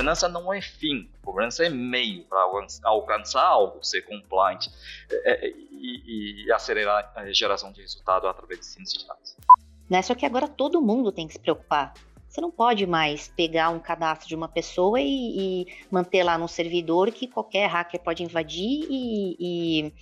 governança não é fim, governança é meio para alcançar algo, ser compliant é, é, e, e, acelerar a geração de resultado através de ciência de dados. Né? Só que agora todo mundo tem que se preocupar. Você não pode mais pegar um cadastro de uma pessoa e, e manter lá no servidor que qualquer hacker pode invadir e, e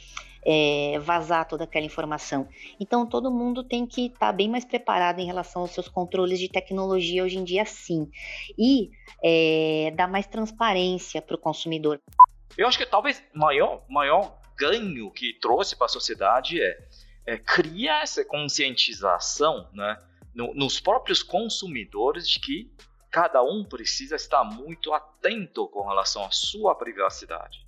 é, vazar toda aquela informação. Então, todo mundo tem que estar tá bem mais preparado em relação aos seus controles de tecnologia hoje em dia, sim. E é, dar mais transparência para o consumidor. Eu acho que talvez o maior, maior ganho que trouxe para a sociedade é, é, criar essa conscientização né, no, nos próprios consumidores de que cada um precisa estar muito atento com relação à sua privacidade.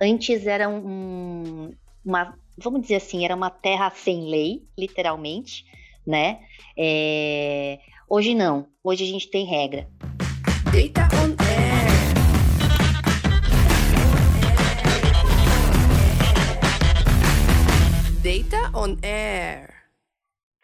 Antes era um, uma, vamos dizer assim, era uma terra sem lei, literalmente, né? É, hoje não, hoje a gente tem regra. Data on air. Data on air.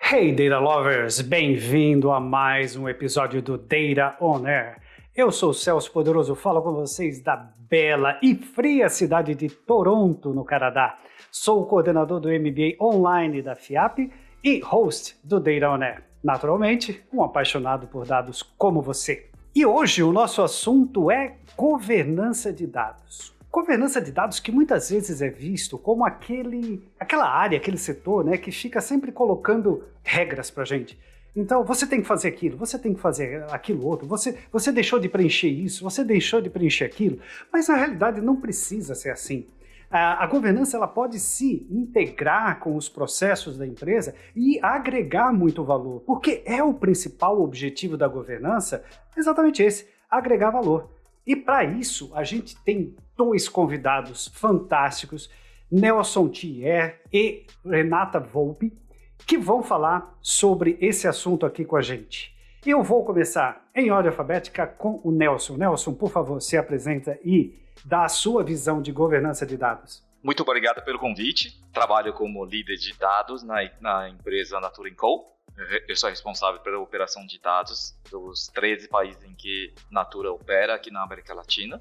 Hey Data Lovers, bem-vindo a mais um episódio do Data on Air. Eu sou o Celso Poderoso, falo com vocês da bela e fria cidade de Toronto, no Canadá. Sou o coordenador do MBA online da FIAP e host do Data On Air. Naturalmente, um apaixonado por dados como você. E hoje o nosso assunto é governança de dados. Governança de dados que muitas vezes é visto como aquele, aquela área, aquele setor, né, que fica sempre colocando regras para gente. Então, você tem que fazer aquilo, você tem que fazer aquilo outro, você, você deixou de preencher isso, você deixou de preencher aquilo, mas na realidade não precisa ser assim a, governança ela pode se integrar com os processos da empresa e agregar muito valor, porque é o principal objetivo da governança exatamente esse, agregar valor. E para isso, a gente tem dois convidados fantásticos, Nelson Thier e Renata Volpe, que vão falar sobre esse assunto aqui com a gente. Eu vou começar em ordem alfabética com o Nelson. Nelson, por favor, se apresenta e da sua visão de governança de dados. Muito obrigado pelo convite. Trabalho como líder de dados na, na empresa Natura Co. Eu sou responsável pela operação de dados dos 13 países em que Natura opera aqui na América Latina.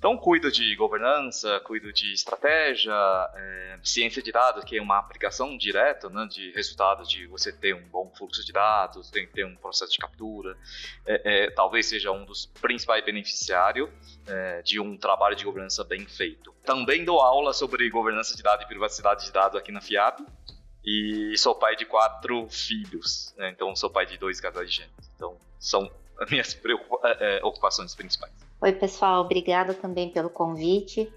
Então, cuido de governança, cuido de estratégia, é, ciência de dados, que é uma aplicação direta né, de resultados de você ter um bom fluxo de dados, tem que ter um processo de captura. É, é, talvez seja um dos principais beneficiários é, de um trabalho de governança bem feito. Também dou aula sobre governança de dados e privacidade de dados aqui na FIAP. E sou pai de quatro filhos, né, então sou pai de dois casais de gêmeos. Então, são as minhas é, é, ocupações principais. Oi, pessoal, obrigada também pelo convite.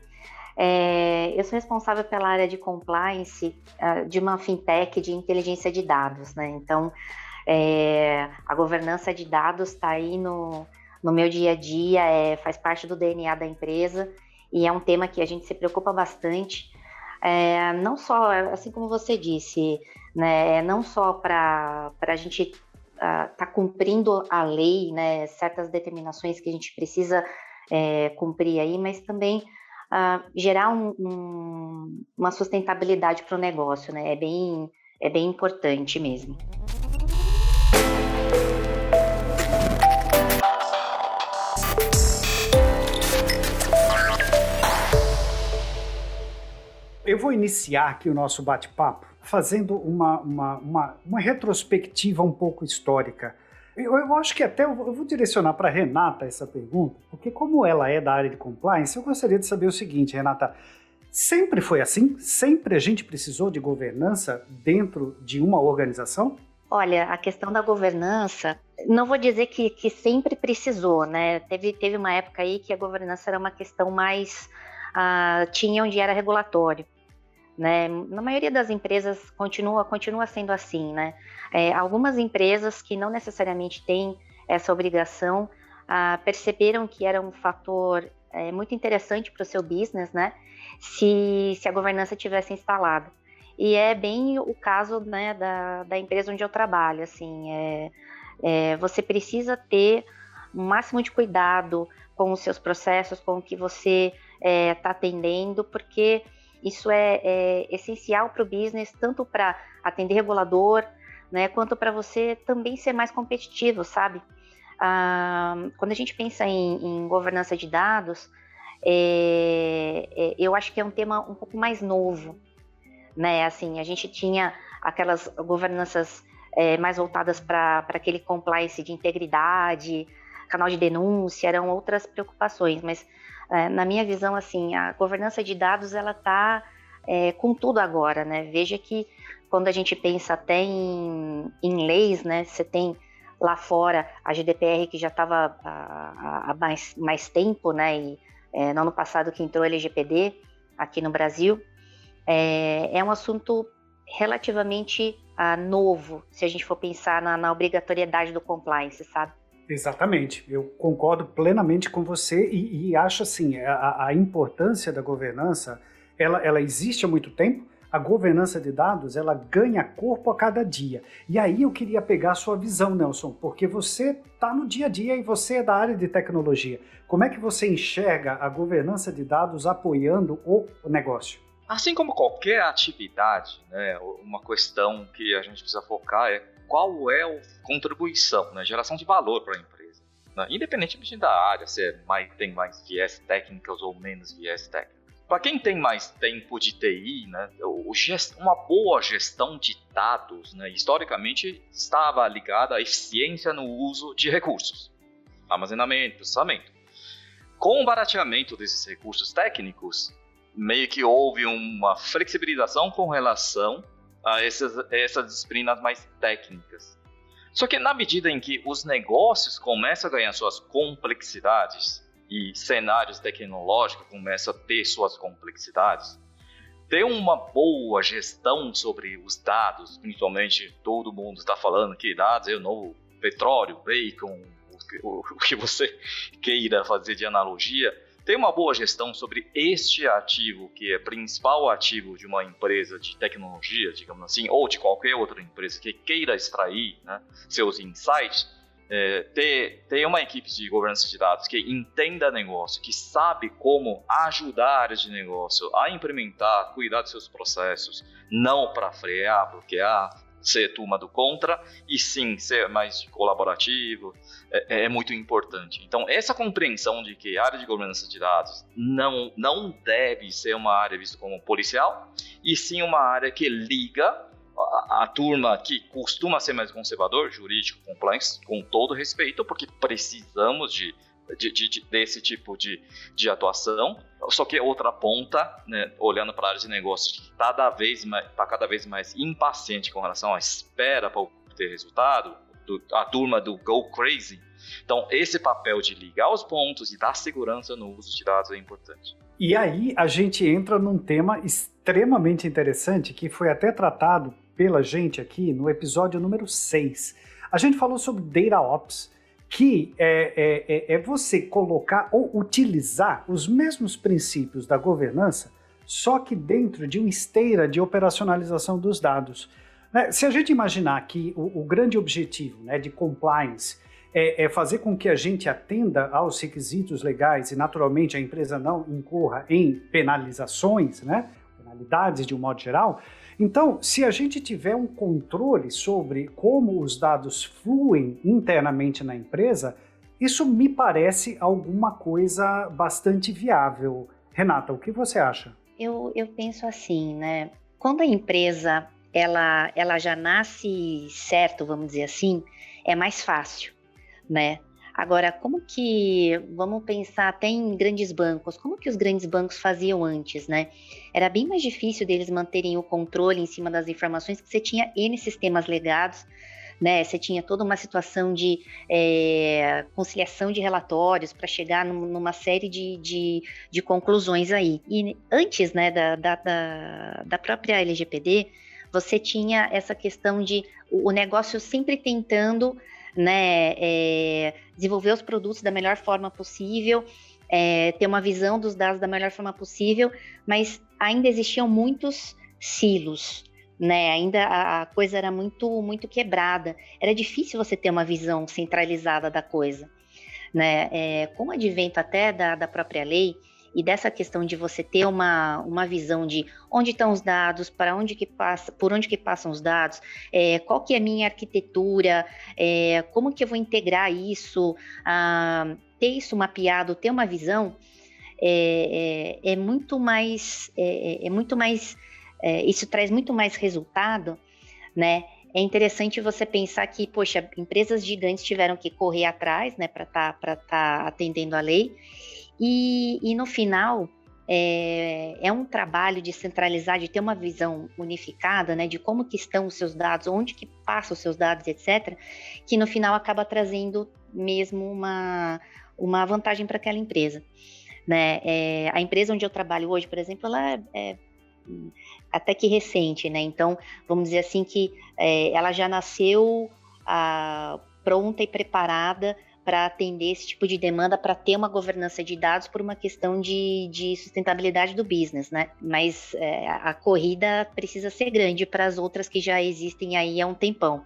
É, eu sou responsável pela área de compliance uh, de uma fintech de inteligência de dados, né? Então, é, a governança de dados está aí no, no meu dia a dia, é, faz parte do DNA da empresa e é um tema que a gente se preocupa bastante. É, não só, assim como você disse, né, não só para a gente está cumprindo a lei, né, certas determinações que a gente precisa é, cumprir aí, mas também uh, gerar um, um, uma sustentabilidade para o negócio, né? É bem, é bem importante mesmo. Eu vou iniciar aqui o nosso bate-papo fazendo uma, uma, uma, uma, retrospectiva um pouco histórica. Eu, eu acho que até eu vou, direcionar para Renata essa pergunta, porque como ela é da área de compliance, eu gostaria de saber o seguinte, Renata. Sempre foi assim? Sempre a gente precisou de governança dentro de uma organização? Olha, a questão da governança, não vou dizer que, que sempre precisou, né? Teve, teve uma época aí que a governança era uma questão mais. Uh, tinha onde era regulatório. Né? Na maioria das empresas continua, continua sendo assim, né? É, algumas empresas que não necessariamente têm essa obrigação ah, perceberam que era um fator é, muito interessante para o seu business, né? Se, se a governança tivesse instalada. E é bem o caso né, da, da empresa onde eu trabalho, assim, é, é, você precisa ter o um máximo de cuidado com os seus processos, com o que você está é, atendendo, porque isso é, é essencial para o business, tanto para atender regulador, né, quanto para você também ser mais competitivo, sabe? ah, quando a gente pensa em, em governança de dados, é, é, eu acho que é um tema um pouco mais novo, né? Assim, a gente tinha aquelas governanças é, mais voltadas para aquele compliance de integridade, canal de denúncia, eram outras preocupações, mas é, na minha visão, assim, a governança de dados ela está é, com tudo agora, né? Veja que quando a gente pensa até em, em leis, né? Você tem lá fora a GDPR que já estava há, mais, mais tempo, né? E é, no ano passado que entrou a LGPD aqui no Brasil, é, é um assunto relativamente uh, novo, se a gente for pensar na, na, obrigatoriedade do compliance, sabe? Exatamente, eu concordo plenamente com você e, e acho assim, a, a, importância da governança, ela, ela existe há muito tempo, a governança de dados, ela ganha corpo a cada dia. E aí eu queria pegar a sua visão, Nelson, porque você está no dia a dia e você é da área de tecnologia. Como é que você enxerga a governança de dados apoiando o negócio? Assim como qualquer atividade, né, uma questão que a gente precisa focar é qual é a contribuição, né, geração de valor para a empresa. Né, independentemente da área, se é mais, tem mais viés técnicos ou menos viés técnicos. Para quem tem mais tempo de TI, né, uma boa gestão de dados, né, historicamente, estava ligada à eficiência no uso de recursos, armazenamento, processamento. Com o barateamento desses recursos técnicos, meio que houve uma flexibilização com relação a essas, essas disciplinas mais técnicas. Só que na medida em que os negócios começam a ganhar suas complexidades e cenários tecnológicos começam a ter suas complexidades, ter uma boa gestão sobre os dados, principalmente todo mundo está falando que dados é o novo petróleo, bacon, o, o que você queira fazer de analogia, ter uma boa gestão sobre este ativo, que é principal ativo de uma empresa de tecnologia, digamos assim, ou de qualquer outra empresa que queira extrair né, seus insights, é, ter, ter uma equipe de governança de dados que entenda negócio, que sabe como ajudar áreas de negócio a implementar, cuidar dos seus processos, não para frear, bloquear, ser turma do contra, e sim ser mais colaborativo, é, é, muito importante. Então, essa compreensão de que a área de governança de dados não, não deve ser uma área vista como policial, e sim uma área que liga a, a, turma que costuma ser mais conservador, jurídico, compliance, com todo respeito, porque precisamos de de, de, desse tipo de, de atuação. Só que outra ponta, né, olhando para a área de negócios, que está cada, vez mais, tá cada vez mais impaciente com relação à espera para obter resultado, do, a turma do Go Crazy. Então, esse papel de ligar os pontos e dar segurança no uso de dados é importante. E aí a gente entra num tema extremamente interessante que foi até tratado pela gente aqui no episódio número 6. A gente falou sobre Data Ops que é, é, é, é, você colocar ou utilizar os mesmos princípios da governança, só que dentro de uma esteira de operacionalização dos dados. Né? Se a gente imaginar que o, o grande objetivo né, de compliance é, é, fazer com que a gente atenda aos requisitos legais e, naturalmente, a empresa não incorra em penalizações, né, penalidades de um modo geral, então, se a gente tiver um controle sobre como os dados fluem internamente na empresa, isso me parece alguma coisa bastante viável. Renata, o que você acha? Eu, eu penso assim, né? Quando a empresa ela, ela já nasce certo, vamos dizer assim, é mais fácil, né? Agora, como que, vamos pensar até em grandes bancos, como que os grandes bancos faziam antes, né? Era bem mais difícil deles manterem o controle em cima das informações, que você tinha N sistemas legados, né? Você tinha toda uma situação de é, conciliação de relatórios para chegar num, numa série de, de, de, conclusões aí. E antes, né, da, da, da, da própria LGPD, você tinha essa questão de o negócio sempre tentando né, é, desenvolver os produtos da melhor forma possível, é, ter uma visão dos dados da melhor forma possível, mas ainda existiam muitos silos, né? Ainda a, a coisa era muito muito quebrada. Era difícil você ter uma visão centralizada da coisa, né? É, com o advento até da, da própria lei e dessa questão de você ter uma, uma visão de onde estão os dados, para onde que passa, por onde que passam os dados, é, qual que é a minha arquitetura, é, como que eu vou integrar isso, ah, ter isso mapeado, ter uma visão, é, é, é muito mais, é, é, é muito mais, isso traz muito mais resultado, né? É interessante você pensar que, poxa, empresas gigantes tiveram que correr atrás, né, para estar tá, tá atendendo a lei, e, e no final, é, é, um trabalho de centralizar, de ter uma visão unificada, né, de como que estão os seus dados, onde que passam os seus dados, etc., que no final acaba trazendo mesmo uma, uma vantagem para aquela empresa. Né? É, a empresa onde eu trabalho hoje, por exemplo, ela é, é até que recente, né? Então, vamos dizer assim que é, ela já nasceu a, pronta e preparada para atender esse tipo de demanda, para ter uma governança de dados por uma questão de, de sustentabilidade do business, né? Mas é, a corrida precisa ser grande para as outras que já existem aí há um tempão,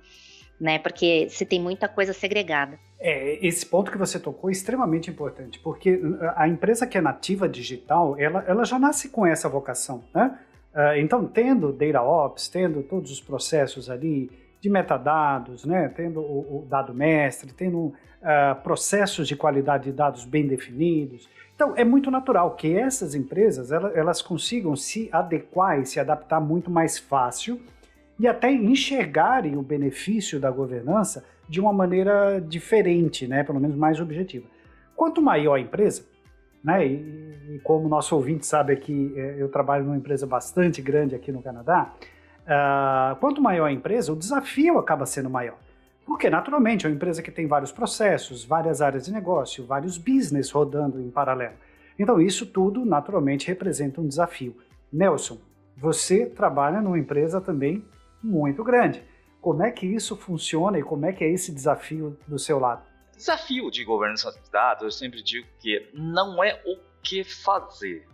né? Porque se tem muita coisa segregada. É, esse ponto que você tocou é extremamente importante, porque a empresa que é nativa digital, ela, ela já nasce com essa vocação, né? Uh, então, tendo Data Ops, tendo todos os processos ali de metadados, né? tendo o, o dado mestre, tendo uh, processos de qualidade de dados bem definidos. Então, é muito natural que essas empresas elas, elas consigam se adequar e se adaptar muito mais fácil e até enxergarem o benefício da governança de uma maneira diferente, né? pelo menos mais objetiva. Quanto maior a empresa, né? E, e como nosso ouvinte sabe aqui, é, eu trabalho numa empresa bastante grande aqui no Canadá. Uh, quanto maior a empresa, o desafio acaba sendo maior. Porque, naturalmente, é uma empresa que tem vários processos, várias áreas de negócio, vários business rodando em paralelo. Então, isso tudo, naturalmente, representa um desafio. Nelson, você trabalha numa empresa também muito grande. Como é que isso funciona e como é que é esse desafio do seu lado? Desafio de governança de dados, eu sempre digo que não é o que fazer,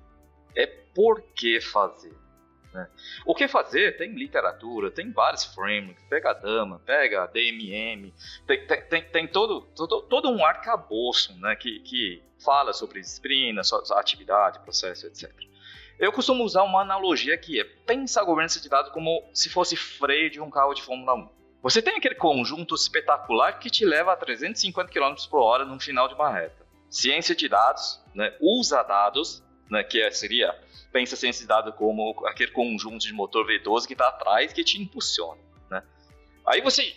é por que fazer. Né? O que fazer? Tem literatura, tem vários frameworks, pega a Dama, pega a DMM, tem, tem, tem, todo, todo, todo um arcabouço né, que, que fala sobre disciplina, atividade, processo, etc. Eu costumo usar uma analogia que é, pensa a governança de dados como se fosse freio de um carro de Fórmula 1. Você tem aquele conjunto espetacular que te leva a 350 km por hora no final de uma reta. Ciência de dados, né, usa dados, né, que é, seria pensa ciência de dados como aquele conjunto de motor V12 que está atrás que te impulsiona. Né? Aí você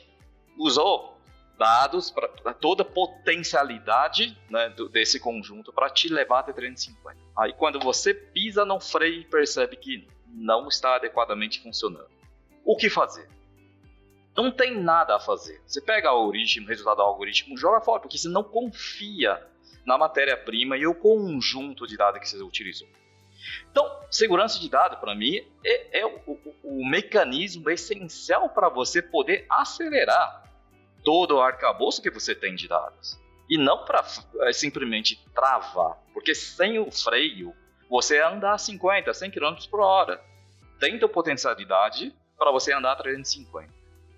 usou dados para toda a potencialidade né, do, desse conjunto para te levar até 350. Aí quando você pisa no freio e percebe que não está adequadamente funcionando, o que fazer? Não tem nada a fazer. Você pega o algoritmo, o resultado do algoritmo, joga fora, porque você não confia na matéria-prima e o conjunto de dados que você utilizou. Então, segurança de dados, para mim, é, é o, o, o, mecanismo essencial para você poder acelerar todo o arcabouço que você tem de dados. E não para é, simplesmente travar, porque sem o freio, você anda a 50, 100 km por hora. A potencialidade para você andar a 350.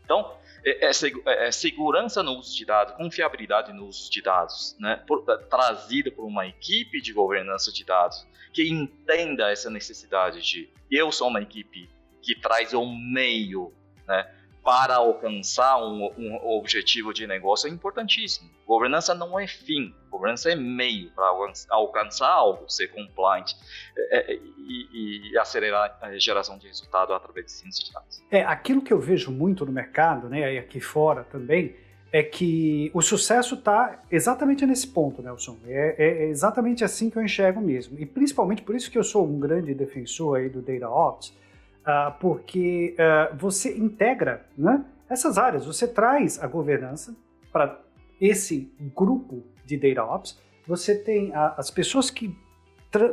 Então, é, é, é, é, segurança no uso de dados, confiabilidade no uso de dados, né, por, é, trazida por uma equipe de governança de dados que entenda essa necessidade de eu sou uma equipe que traz um meio né, para alcançar um, um, objetivo de negócio é importantíssimo. Governança não é fim, governança é meio para alcançar algo, ser compliant é, é, e, e, acelerar a geração de resultado através de ciência de dados. É, aquilo que eu vejo muito no mercado, né, e aqui fora também, é que o sucesso está exatamente nesse ponto, Nelson. É, é, é, exatamente assim que eu enxergo mesmo. E principalmente por isso que eu sou um grande defensor aí do Data Ops, porque uh, você integra né, essas áreas, você traz a governança para esse grupo de Data Ops, você tem as pessoas que,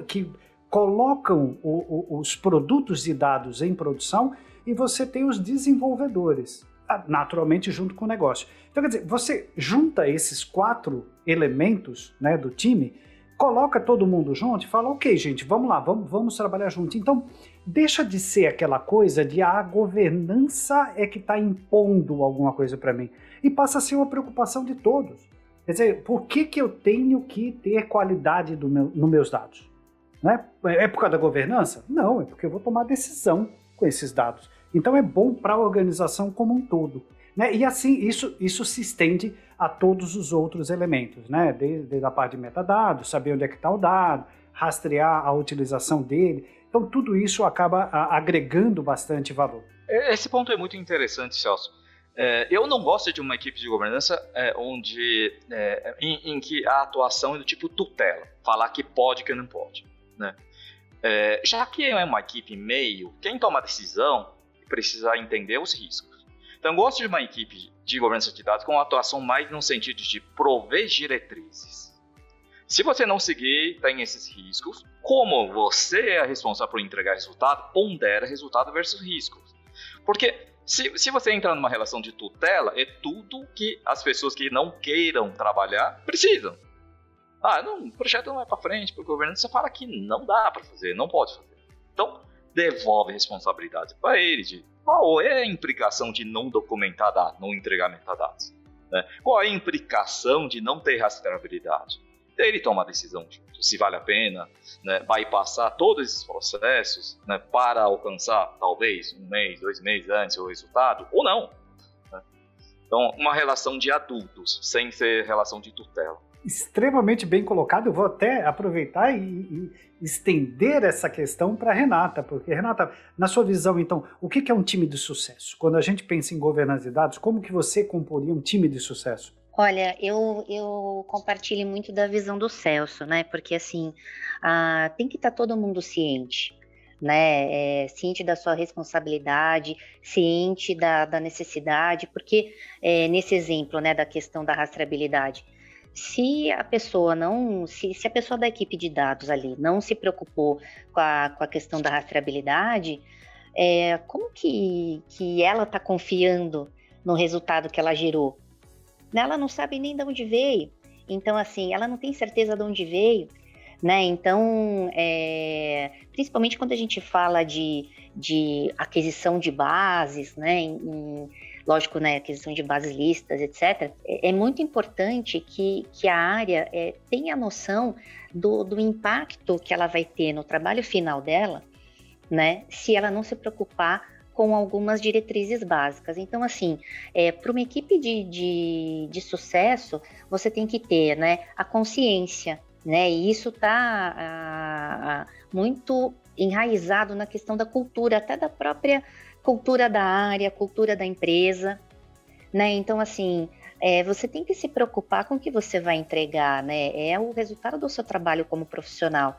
que colocam o, o, os produtos de dados em produção e você tem os desenvolvedores naturalmente junto com o negócio. Então, quer dizer, você junta esses quatro elementos né, do time, coloca todo mundo junto e fala, ok, gente, vamos lá, vamos, vamos trabalhar junto. Então, deixa de ser aquela coisa de ah, a governança é que está impondo alguma coisa para mim e passa a ser uma preocupação de todos. Quer dizer, por que, que eu tenho que ter qualidade do meu, nos meus dados? Né? É por causa da governança? Não, é porque eu vou tomar decisão com esses dados. Então é bom para a organização como um todo. Né? E assim, isso, isso se estende a todos os outros elementos, né? desde, desde a parte de metadados, saber onde é que está o dado, rastrear a utilização dele. Então tudo isso acaba agregando bastante valor. Esse ponto é muito interessante, Celso. É, eu não gosto de uma equipe de governança é, onde é, em, em, que a atuação é do tipo tutela, falar que pode que não pode. Né? É, já que é uma equipe meio, quem toma a decisão precisa entender os riscos. Então, eu gosto de uma equipe de governança de dados com atuação mais no sentido de prover diretrizes. Se você não seguir, tem esses riscos. Como você é responsável por entregar resultado, pondera resultado versus riscos. Porque se, se você entrar numa relação de tutela, é tudo que as pessoas que não queiram trabalhar precisam. Ah, não, o projeto não vai para frente, porque o governo só fala que não dá para fazer, não pode fazer. Então, devolve responsabilidade para ele de qual é a implicação de não documentar dados, não entregar metadados. Né? Qual é a implicação de não ter rastreabilidade? Ele toma a decisão de se vale a pena, né, bypassar todos esses processos né, para alcançar, talvez, um mês, dois meses antes o resultado, ou não. Né? Então, uma relação de adultos, sem ser relação de tutela extremamente bem colocado. Eu vou até aproveitar e, e estender essa questão para Renata, porque Renata, na sua visão, então, o que é um time de sucesso? Quando a gente pensa em governança de dados, como que você comporia um time de sucesso? Olha, eu, eu compartilho muito da visão do Celso, né? Porque assim, ah, tem que estar tá todo mundo ciente, né? É, ciente da sua responsabilidade, ciente da, da necessidade, porque é, nesse exemplo, né, da questão da rastreabilidade, se a pessoa não, se, se, a pessoa da equipe de dados ali não se preocupou com a, com a questão da rastreabilidade, é, como que, que ela está confiando no resultado que ela gerou? Ela não sabe nem de onde veio. Então, assim, ela não tem certeza de onde veio, né? Então, é, principalmente quando a gente fala de, de aquisição de bases, né? Em, lógico, né, aquisição de bases listas, etc., é, é muito importante que, que a área é, tenha noção do, do impacto que ela vai ter no trabalho final dela, né, se ela não se preocupar com algumas diretrizes básicas. Então, assim, é, para uma equipe de, de, de, sucesso, você tem que ter né, a consciência, né? E isso está muito enraizado na questão da cultura, até da própria cultura da área, cultura da empresa, né? Então, assim, é, você tem que se preocupar com o que você vai entregar, né? É o resultado do seu trabalho como profissional,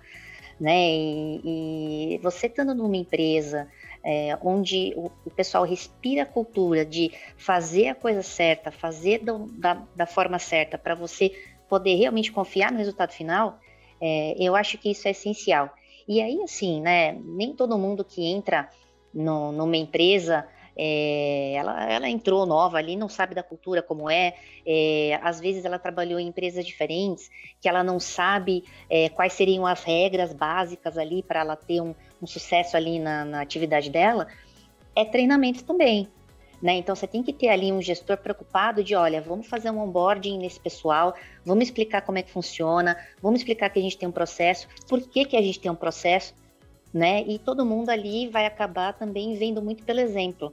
né? E, e você estando numa empresa é, onde o, o, pessoal respira a cultura de fazer a coisa certa, fazer do, da, da, forma certa para você poder realmente confiar no resultado final, é, eu acho que isso é essencial. E aí, assim, né? Nem todo mundo que entra no, numa empresa, é, ela, ela entrou nova ali, não sabe da cultura como é, é às vezes ela trabalhou em empresas diferentes, que ela não sabe é, quais seriam as regras básicas ali para ela ter um, um sucesso ali na, na, atividade dela, é treinamento também. Né? Então você tem que ter ali um gestor preocupado de, olha, vamos fazer um onboarding nesse pessoal, vamos explicar como é que funciona, vamos explicar que a gente tem um processo, por que, que a gente tem um processo, né? E todo mundo ali vai acabar também vendo muito pelo exemplo,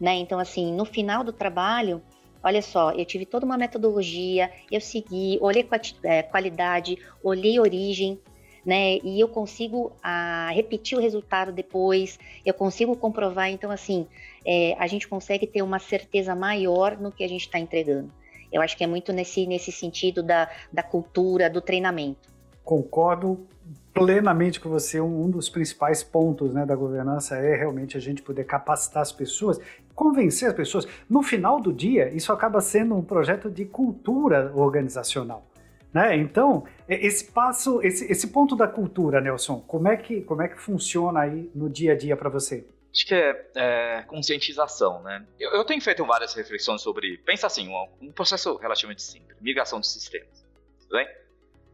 né? Então, assim, no final do trabalho, olha só, eu tive toda uma metodologia, eu segui, olhei é, qualidade, olhei origem, né? E eu consigo a, ah, repetir o resultado depois, eu consigo comprovar. Então, assim, é, a gente consegue ter uma certeza maior no que a gente está entregando. Eu acho que é muito nesse, nesse sentido da, da cultura, do treinamento. Concordo plenamente com você. Um dos principais pontos né, da governança é realmente a gente poder capacitar as pessoas, convencer as pessoas. No final do dia, isso acaba sendo um projeto de cultura organizacional. Né? Então, esse passo, esse, esse ponto da cultura, Nelson, como é que, como é que funciona aí no dia a dia para você? Acho que é, é conscientização, né? Eu, eu, tenho feito várias reflexões sobre, pensa assim, um, um processo relativamente simples, migração de sistemas?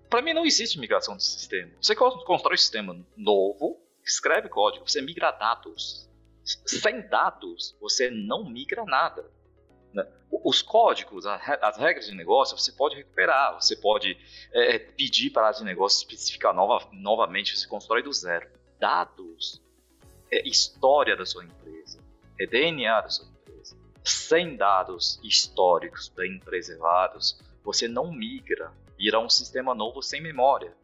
Para mim não existe migração de sistema. Você constrói um sistema novo, escreve código, você migra dados. Sem dados, você não migra nada. Né? Os códigos, as regras de negócio, você pode recuperar, você pode é, pedir para a área de negócio especificar nova, novamente, você constrói do zero. Dados é história da sua empresa, é DNA da sua empresa. Sem dados históricos bem preservados, você não migra, irá um sistema novo sem memória.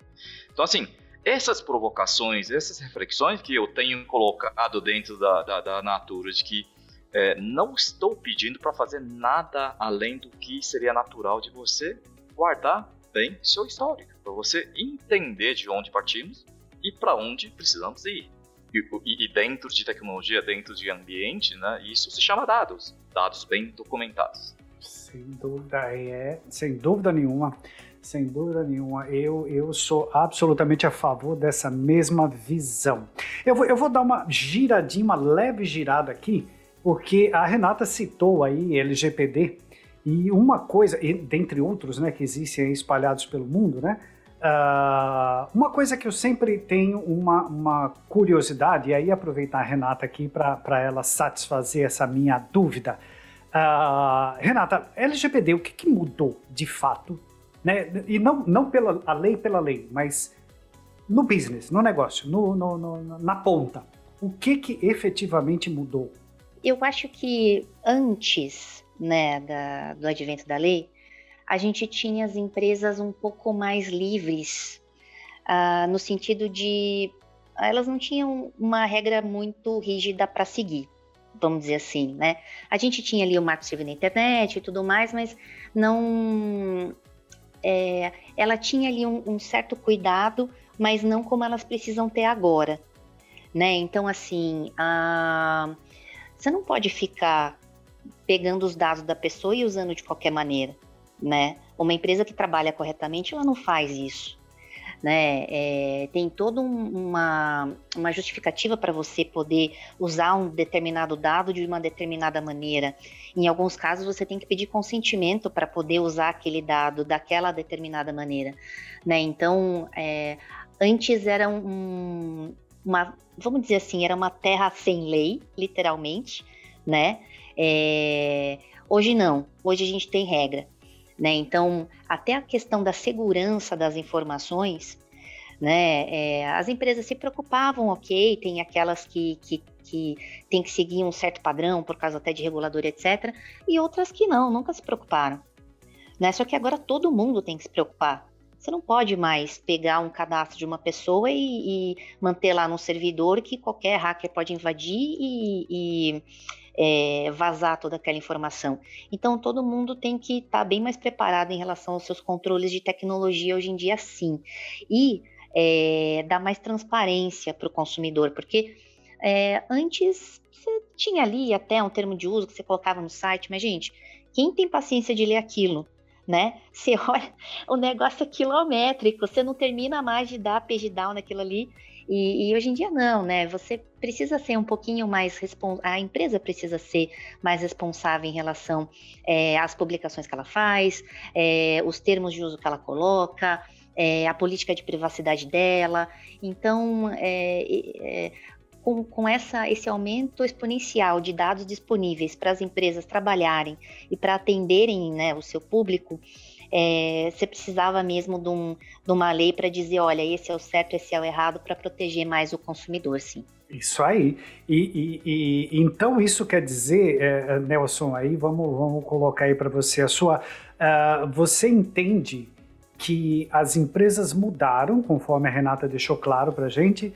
Então, assim, essas provocações, essas reflexões que eu tenho colocado dentro da, da, da Natura, de que é, não estou pedindo para fazer nada além do que seria natural de você guardar bem seu histórico, para você entender de onde partimos e para onde precisamos ir. E, e, dentro de tecnologia, dentro de ambiente, né, isso se chama dados, dados bem documentados. Sem dúvida, é, sem dúvida nenhuma. Sem dúvida nenhuma, eu, eu sou absolutamente a favor dessa mesma visão. Eu vou, eu vou dar uma giradinha, uma leve girada aqui, porque a Renata citou aí LGPD, e uma coisa, dentre outros né, que existem espalhados pelo mundo, né? Uh, uma coisa que eu sempre tenho uma, uma curiosidade, e aí aproveitar a Renata aqui para ela satisfazer essa minha dúvida. Uh, Renata, LGPD, o que, que mudou de fato né? E não, não pela a lei pela lei, mas no business, no negócio, no, no, no, na ponta. O que, que efetivamente mudou? Eu acho que antes né, da, do advento da lei, a gente tinha as empresas um pouco mais livres, uh, no sentido de elas não tinham uma regra muito rígida para seguir, vamos dizer assim, né? A gente tinha ali o marco civil na internet e tudo mais, mas não é, ela tinha ali um, um, certo cuidado, mas não como elas precisam ter agora, né? Então, assim, a, você não pode ficar pegando os dados da pessoa e usando de qualquer maneira, né? Uma empresa que trabalha corretamente, ela não faz isso né? É, tem toda um, uma, uma justificativa para você poder usar um determinado dado de uma determinada maneira. Em alguns casos, você tem que pedir consentimento para poder usar aquele dado daquela determinada maneira, né? Então, é, antes era um, uma, vamos dizer assim, era uma terra sem lei, literalmente, né? É, hoje não, hoje a gente tem regra. Né? Então, até a questão da segurança das informações, né? É, as empresas se preocupavam, ok, tem aquelas que, que, que tem que seguir um certo padrão por causa até de regulador, etc. E outras que não, nunca se preocuparam. Né? Só que agora todo mundo tem que se preocupar. Você não pode mais pegar um cadastro de uma pessoa e, e manter lá no servidor que qualquer hacker pode invadir e, e é, vazar toda aquela informação. Então, todo mundo tem que estar tá bem mais preparado em relação aos seus controles de tecnologia hoje em dia, sim. E é, dar mais transparência para o consumidor, porque é, antes você tinha ali até um termo de uso que você colocava no site, mas, gente, quem tem paciência de ler aquilo? Né? Você olha, o negócio é quilométrico, você não termina mais de dar page down naquilo ali e, e, hoje em dia não, né? Você precisa ser um pouquinho mais a empresa precisa ser mais responsável em relação é, às publicações que ela faz, é, os termos de uso que ela coloca, é, a política de privacidade dela. Então, é, com, com essa, esse aumento exponencial de dados disponíveis para as empresas trabalharem e para atenderem né, o seu público, é, você precisava mesmo de, um, de uma lei para dizer, olha, esse é o certo, esse é o errado, para proteger mais o consumidor, sim. Isso aí. E, e, e então isso quer dizer, é, Nelson, aí vamos, vamos colocar aí para você a sua. Uh, você entende que as empresas mudaram, conforme a Renata deixou claro para gente,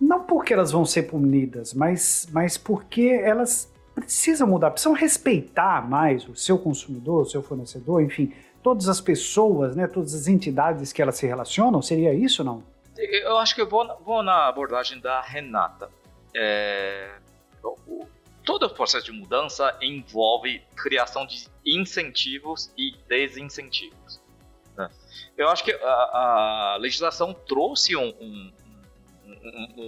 não porque elas vão ser punidas, mas, mas porque elas precisam mudar, precisam respeitar mais o seu consumidor, o seu fornecedor, enfim, todas as pessoas, né, todas as entidades que elas se relacionam? Seria isso não? Eu acho que eu vou, vou na abordagem da Renata. É, o, todo o processo de mudança envolve criação de incentivos e desincentivos. Né? Eu acho que a, a legislação trouxe um, um,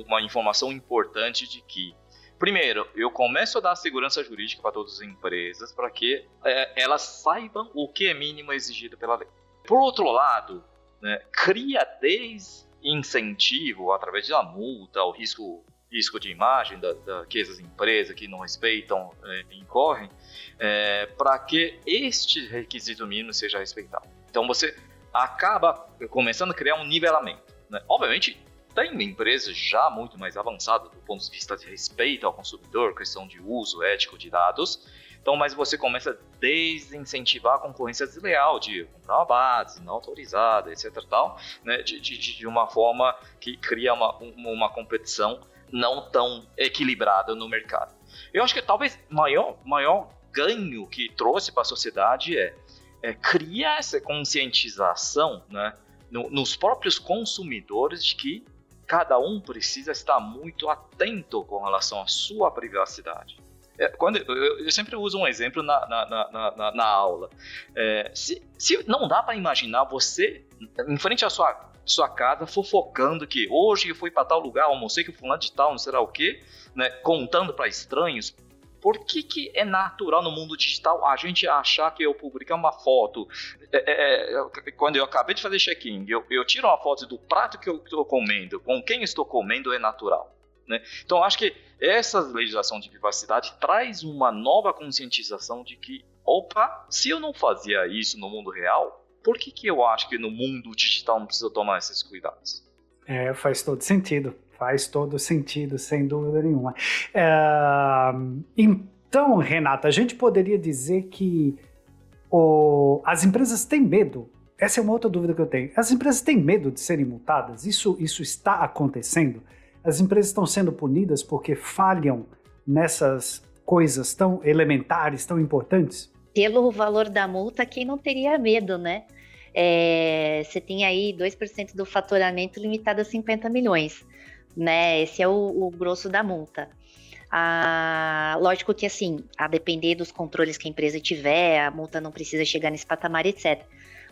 uma informação importante de que Primeiro, eu começo a dar segurança jurídica para todas as empresas para que é, elas saibam o que é mínimo exigido pela lei. Por outro lado, né, cria desincentivo através da multa, o risco risco de imagem da, da, que essas empresas que não respeitam é, incorrem, é, para que este requisito mínimo seja respeitado. Então você acaba começando a criar um nivelamento. Né? Obviamente, tem empresas já muito mais avançadas do ponto de vista de respeito ao consumidor, questão de uso ético de dados, então, mas você começa a desincentivar a concorrência desleal de comprar uma base não autorizada, etc. Tal, né, de, de, de uma forma que cria uma, uma competição não tão equilibrada no mercado. Eu acho que talvez maior maior ganho que trouxe para a sociedade é, é, criar essa conscientização né, no, nos próprios consumidores de que cada um precisa estar muito atento com relação à sua privacidade. É, quando eu, eu, sempre uso um exemplo na, na, na, na, na aula. É, se, se não dá para imaginar você em frente à sua, sua casa fofocando que hoje eu fui para tal lugar, almocei com fulano de tal, não sei o quê, né, contando para estranhos, por que, que é natural no mundo digital a gente achar que eu publicar uma foto? É, é, é quando eu acabei de fazer check-in, eu, eu, tiro uma foto do prato que eu estou comendo, com quem estou comendo é natural. Né? Então, acho que essa legislação de privacidade traz uma nova conscientização de que, opa, se eu não fazia isso no mundo real, por que, que eu acho que no mundo digital não precisa tomar esses cuidados? É, faz todo sentido. Faz todo sentido, sem dúvida nenhuma. É, então, Renata, a gente poderia dizer que o, as empresas têm medo. Essa é uma outra dúvida que eu tenho. As empresas têm medo de serem multadas? Isso, isso está acontecendo? As empresas estão sendo punidas porque falham nessas coisas tão elementares, tão importantes? Pelo valor da multa, quem não teria medo, né? É, você tem aí 2% do faturamento limitado a 50 milhões, né? Esse é o, o grosso da multa. Ah, lógico que assim, a depender dos controles que a empresa tiver, a multa não precisa chegar nesse patamar, etc.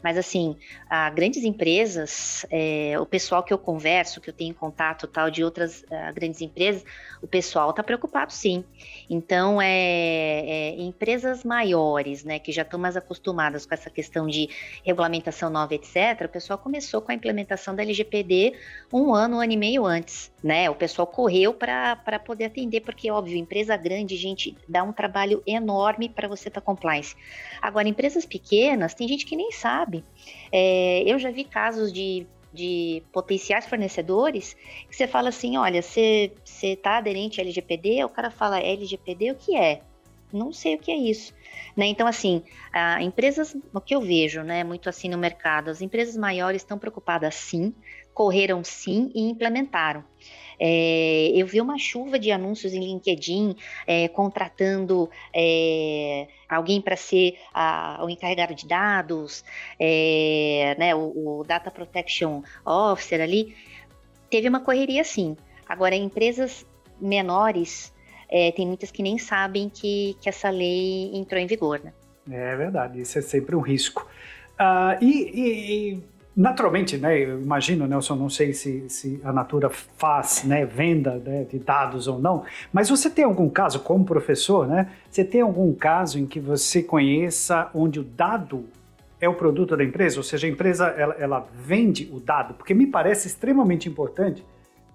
Mas assim, a grandes empresas, é, o pessoal que eu converso, que eu tenho contato tal de outras uh, grandes empresas, o pessoal está preocupado sim. Então, é, é, empresas maiores, né, que já estão mais acostumadas com essa questão de regulamentação nova, etc., o pessoal começou com a implementação da LGPD um ano, um ano e meio antes, né? O pessoal correu para poder atender, porque, óbvio, empresa grande, gente, dá um trabalho enorme para você estar tá compliance. Agora, empresas pequenas, tem gente que nem sabe. É, eu já vi casos de de potenciais fornecedores, que você fala assim, olha, você está aderente à LGPD? O cara fala, LGPD o que é? Não sei o que é isso. Né? Então, assim, a, empresas, o que eu vejo, né, muito assim no mercado, as empresas maiores estão preocupadas sim, correram sim e implementaram. É, eu vi uma chuva de anúncios em LinkedIn é, contratando é, alguém para ser a, o encarregado de dados, é, né, o, o, Data Protection Officer ali. Teve uma correria sim. Agora, empresas menores, é, tem muitas que nem sabem que, que essa lei entrou em vigor. Né? É verdade, isso é sempre um risco. Uh, e, e, e Naturalmente, né, eu imagino, Nelson, não sei se, se a Natura faz né, venda né, de dados ou não, mas você tem algum caso, como professor, né, você tem algum caso em que você conheça onde o dado é o produto da empresa, ou seja, a empresa ela, ela vende o dado, porque me parece extremamente importante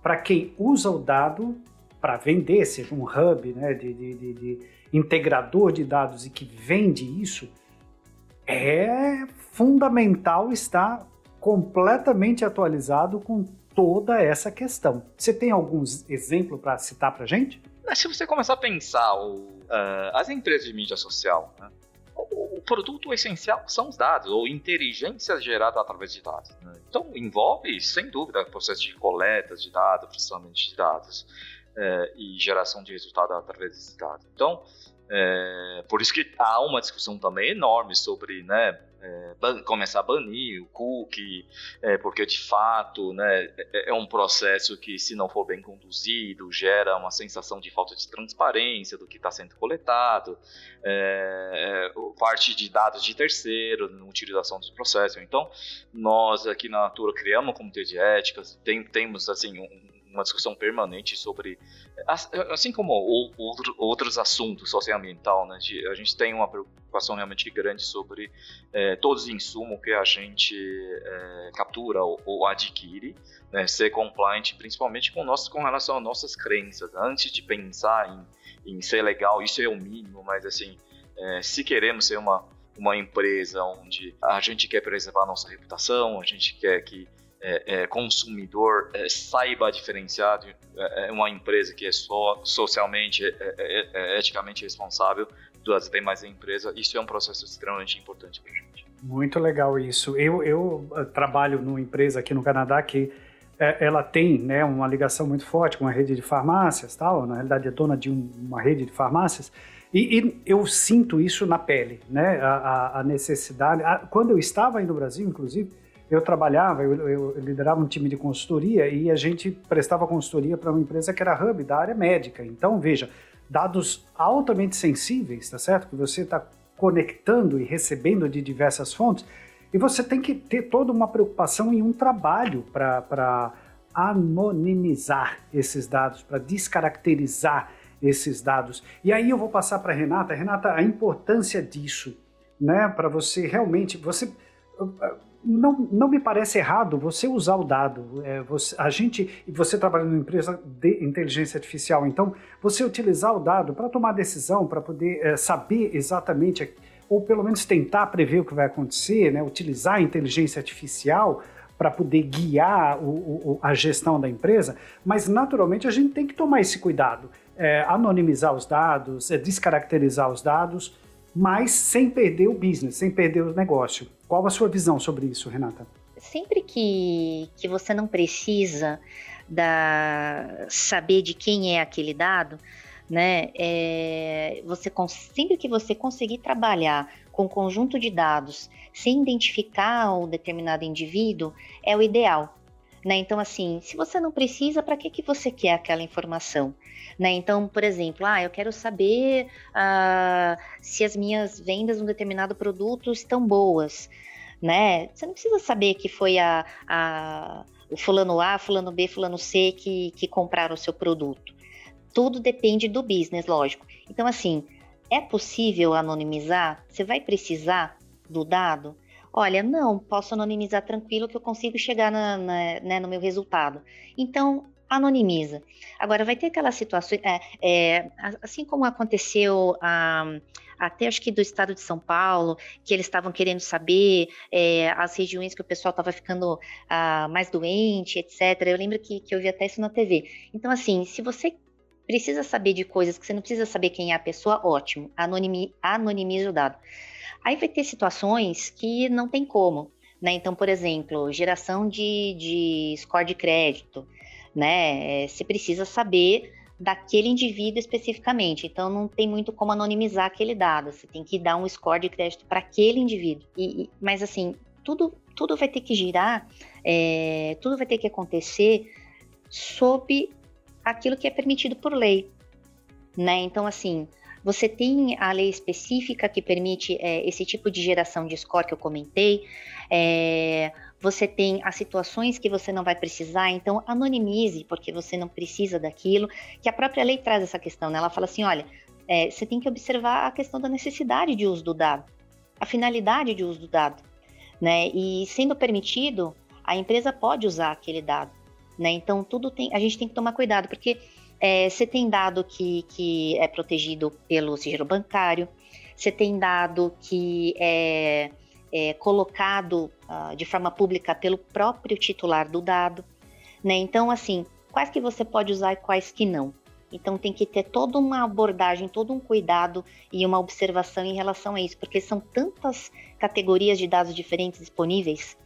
para quem usa o dado para vender, seja um hub né, de, de, de, de integrador de dados e que vende isso, é fundamental estar completamente atualizado com toda essa questão. Você tem alguns exemplos para citar para gente? Se você começar a pensar o, uh, as empresas de mídia social, né? o, o, produto essencial são os dados, ou inteligência gerada através de dados. Né? Então, envolve, sem dúvida, processo de coleta de dados, processamento de dados uh, e geração de resultado através desses dados. Então, é, por isso que há uma discussão também enorme sobre né, é, começar a banir o cookie, é, porque de fato né, é, é um processo que, se não for bem conduzido, gera uma sensação de falta de transparência do que está sendo coletado, é, é parte de dados de terceiro, na utilização dos processos. Então, nós aqui na Natura criamos um comitê de ética, tem, temos assim um, uma discussão permanente sobre, assim como outro, outros assuntos socioambiental, né? a gente tem uma preocupação realmente grande sobre é, todos os insumos que a gente é, captura ou, ou adquire, né? ser compliant, principalmente com, nosso, com relação às nossas crenças. Antes de pensar em, em ser legal, isso é o mínimo, mas assim, é, se queremos ser uma uma empresa onde a gente quer preservar a nossa reputação, a gente quer que é, é, consumidor é, saiba diferenciar de é, é uma empresa que é só socialmente, é, eticamente responsável das demais empresas. Isso é um processo extremamente importante para a gente. Muito legal isso. Eu, eu trabalho numa empresa aqui no Canadá que ela tem né, uma ligação muito forte com a rede de farmácias, tal. na realidade é dona de um, uma rede de farmácias, e, e, eu sinto isso na pele, né? A, a necessidade. A, quando eu estava aí no Brasil, inclusive, eu trabalhava, eu, eu, liderava um time de consultoria e a gente prestava consultoria para uma empresa que era hub da área médica. Então, veja, dados altamente sensíveis, tá certo? Que você está conectando e recebendo de diversas fontes, e você tem que ter toda uma preocupação e um trabalho para anonimizar esses dados, para descaracterizar esses dados. E aí eu vou passar para Renata, Renata, a importância disso, né, para você realmente, você não, não me parece errado você usar o dado. É, você, a gente, você trabalha numa empresa de inteligência artificial, então você utilizar o dado para tomar decisão, para poder é, saber exatamente, ou pelo menos tentar prever o que vai acontecer, né, utilizar a inteligência artificial para poder guiar o, o, a gestão da empresa, mas naturalmente a gente tem que tomar esse cuidado, é, anonimizar os dados, é, descaracterizar os dados, mas sem perder o business, sem perder o negócio. Qual a sua visão sobre isso, Renata? Sempre que, que você não precisa da, saber de quem é aquele dado, né? É, você sempre que você conseguir trabalhar com um conjunto de dados sem identificar um determinado indivíduo, é o ideal. Né? Então, assim, se você não precisa, para que, que você quer aquela informação? Né? Então, por exemplo, ah, eu quero saber ah, se as minhas vendas de um determinado produto estão boas. Né? Você não precisa saber que foi a, a, o fulano A, fulano B, fulano C que, que compraram o seu produto. Tudo depende do business, lógico. Então, assim, é possível anonimizar? Você vai precisar do dado? Olha, não, posso anonimizar tranquilo que eu consigo chegar na, na, né, no meu resultado. Então, anonimiza. Agora, vai ter aquelas situações, é, é, assim como aconteceu ah, até acho que do estado de São Paulo, que eles estavam querendo saber é, as regiões que o pessoal estava ficando ah, mais doente, etc. Eu lembro que, que eu vi até isso na TV. Então, assim, se você precisa saber de coisas que você não precisa saber quem é a pessoa, ótimo, anonimi, anonimize o dado. Aí vai ter situações que não tem como. Né? Então, por exemplo, geração de, de score de crédito. Né? Você precisa saber daquele indivíduo especificamente. Então, não tem muito como anonimizar aquele dado. Você tem que dar um score de crédito para aquele indivíduo. E, mas, assim, tudo, tudo vai ter que girar, é, tudo vai ter que acontecer sob aquilo que é permitido por lei. Né? Então, assim, você tem a lei específica que permite é, esse tipo de geração de score que eu comentei. É, você tem as situações que você não vai precisar, então anonimize, porque você não precisa daquilo. Que a própria lei traz essa questão, né? Ela fala assim: olha, é, você tem que observar a questão da necessidade de uso do dado, a finalidade de uso do dado. Né? E sendo permitido, a empresa pode usar aquele dado. Né? Então, tudo tem, a gente tem que tomar cuidado, porque é, você tem dado que, que é protegido pelo sigilo bancário, você tem dado que é, é colocado uh, de forma pública pelo próprio titular do dado, né? Então, assim, quais que você pode usar e quais que não. Então tem que ter toda uma abordagem, todo um cuidado e uma observação em relação a isso, porque são tantas categorias de dados diferentes disponíveis,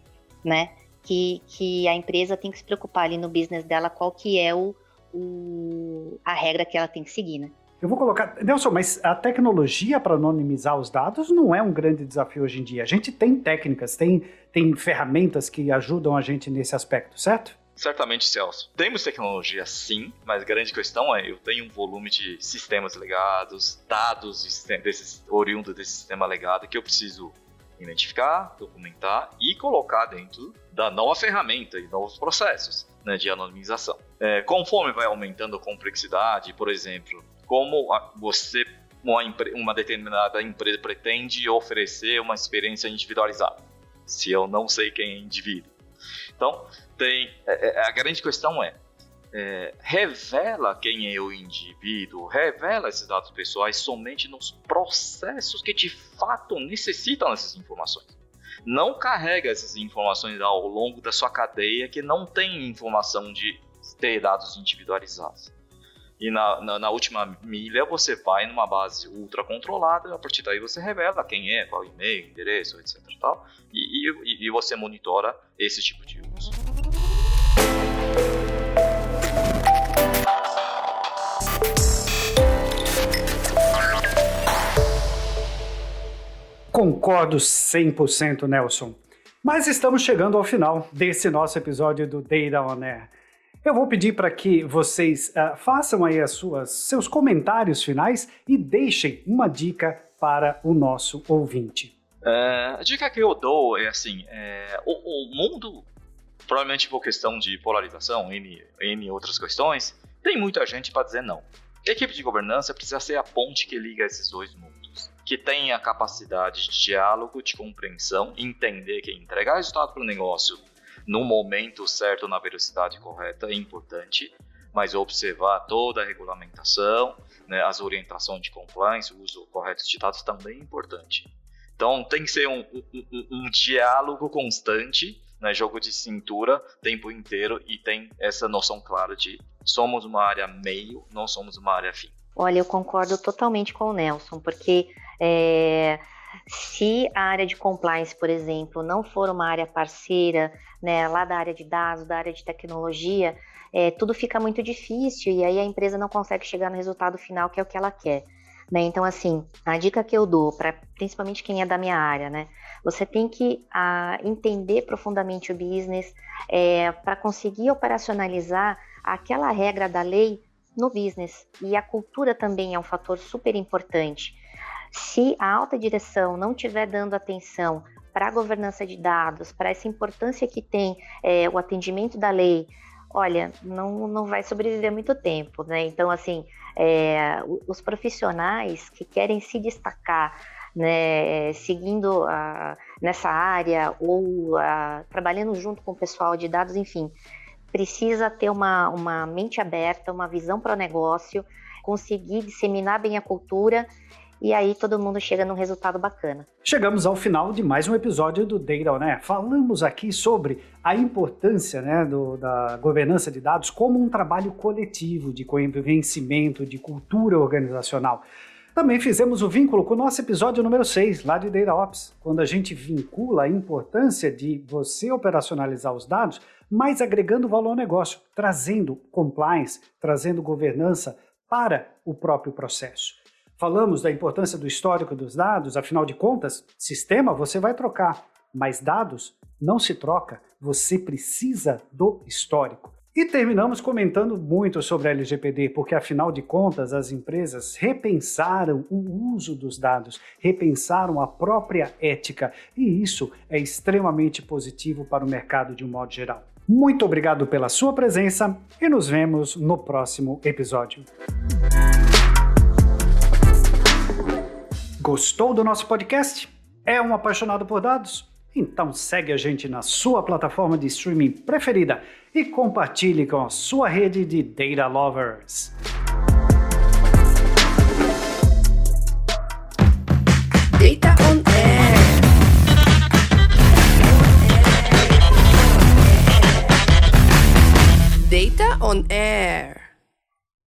né? Que, que a empresa tem que se preocupar ali no business dela qual que é o, o, a regra que ela tem que seguir, né? Eu vou colocar. Nelson, mas a tecnologia para anonimizar os dados não é um grande desafio hoje em dia. A gente tem técnicas, tem, tem ferramentas que ajudam a gente nesse aspecto, certo? Certamente, Celso. Temos tecnologia sim, mas a grande questão é eu tenho um volume de sistemas legados, dados desses, oriundos desse sistema legado que eu preciso identificar, documentar e colocar dentro da nova ferramenta e novos processos. né, de anonimização. É, conforme vai aumentando a complexidade, por exemplo, como a, você, uma, uma determinada empresa pretende oferecer uma experiência individualizada, se eu não sei quem é indivíduo. Então, tem, é, é a grande questão é, é, revela quem é o indivíduo, revela esses dados pessoais somente nos processos que de fato necessitam dessas informações não carrega essas informações ao longo da sua cadeia que não tem informação de ter dados individualizados. E na, na, na, última milha você vai numa base ultra controlada, a partir daí você revela quem é, qual e-mail, endereço, etc. Tal, e, e, e você monitora esse tipo de Concordo 100%, Nelson. Mas estamos chegando ao final desse nosso episódio do Data On Air. Eu vou pedir para que vocês uh, façam aí as suas, seus comentários finais e deixem uma dica para o nosso ouvinte. É, a dica que eu dou é assim: é, o, o, mundo, provavelmente por questão de polarização, N, N outras questões, tem muita gente para dizer não. A equipe de governança precisa ser a ponte que liga esses dois mundos que tenha capacidade de diálogo, de compreensão, entender que entregar resultado para o negócio no momento certo, na velocidade correta, é importante, mas observar toda a regulamentação, né, as orientações de compliance, o uso correto de dados também é importante. Então tem que ser um, um, um diálogo constante, né, jogo de cintura, tempo inteiro, e tem essa noção clara de somos uma área meio, não somos uma área fim. Olha, eu concordo totalmente com o Nelson, porque é, se a área de compliance, por exemplo, não for uma área parceira, né, lá da área de dados, da área de tecnologia, é, tudo fica muito difícil e aí a empresa não consegue chegar no resultado final que é o que ela quer. Né? Então, assim, a dica que eu dou, para principalmente quem é da minha área, né? Você tem que a, entender profundamente o business é, para conseguir operacionalizar aquela regra da lei no business. E a cultura também é um fator super importante. Se a alta direção não estiver dando atenção para a governança de dados, para essa importância que tem é, o atendimento da lei, olha, não, não vai sobreviver muito tempo, né? Então, assim, é, os profissionais que querem se destacar, né, seguindo a, nessa área ou a, trabalhando junto com o pessoal de dados, enfim, precisa ter uma, uma mente aberta, uma visão para o negócio, conseguir disseminar bem a cultura e aí todo mundo chega num resultado bacana. Chegamos ao final de mais um episódio do Data né? Falamos aqui sobre a importância né, do, da governança de dados como um trabalho coletivo de convencimento, de cultura organizacional. Também fizemos o vínculo com o nosso episódio número 6, lá de DataOps, quando a gente vincula a importância de você operacionalizar os dados mas agregando valor ao negócio, trazendo compliance, trazendo governança para o próprio processo. Falamos da importância do histórico dos dados, afinal de contas, sistema você vai trocar, mas dados não se troca, você precisa do histórico. E terminamos comentando muito sobre a LGPD, porque afinal de contas as empresas repensaram o uso dos dados, repensaram a própria ética, e isso é extremamente positivo para o mercado de um modo geral. Muito obrigado pela sua presença e nos vemos no próximo episódio. Gostou do nosso podcast? É um apaixonado por dados? Então segue a gente na sua plataforma de streaming preferida e compartilhe com a sua rede de data lovers. Data on Air. Data on Air.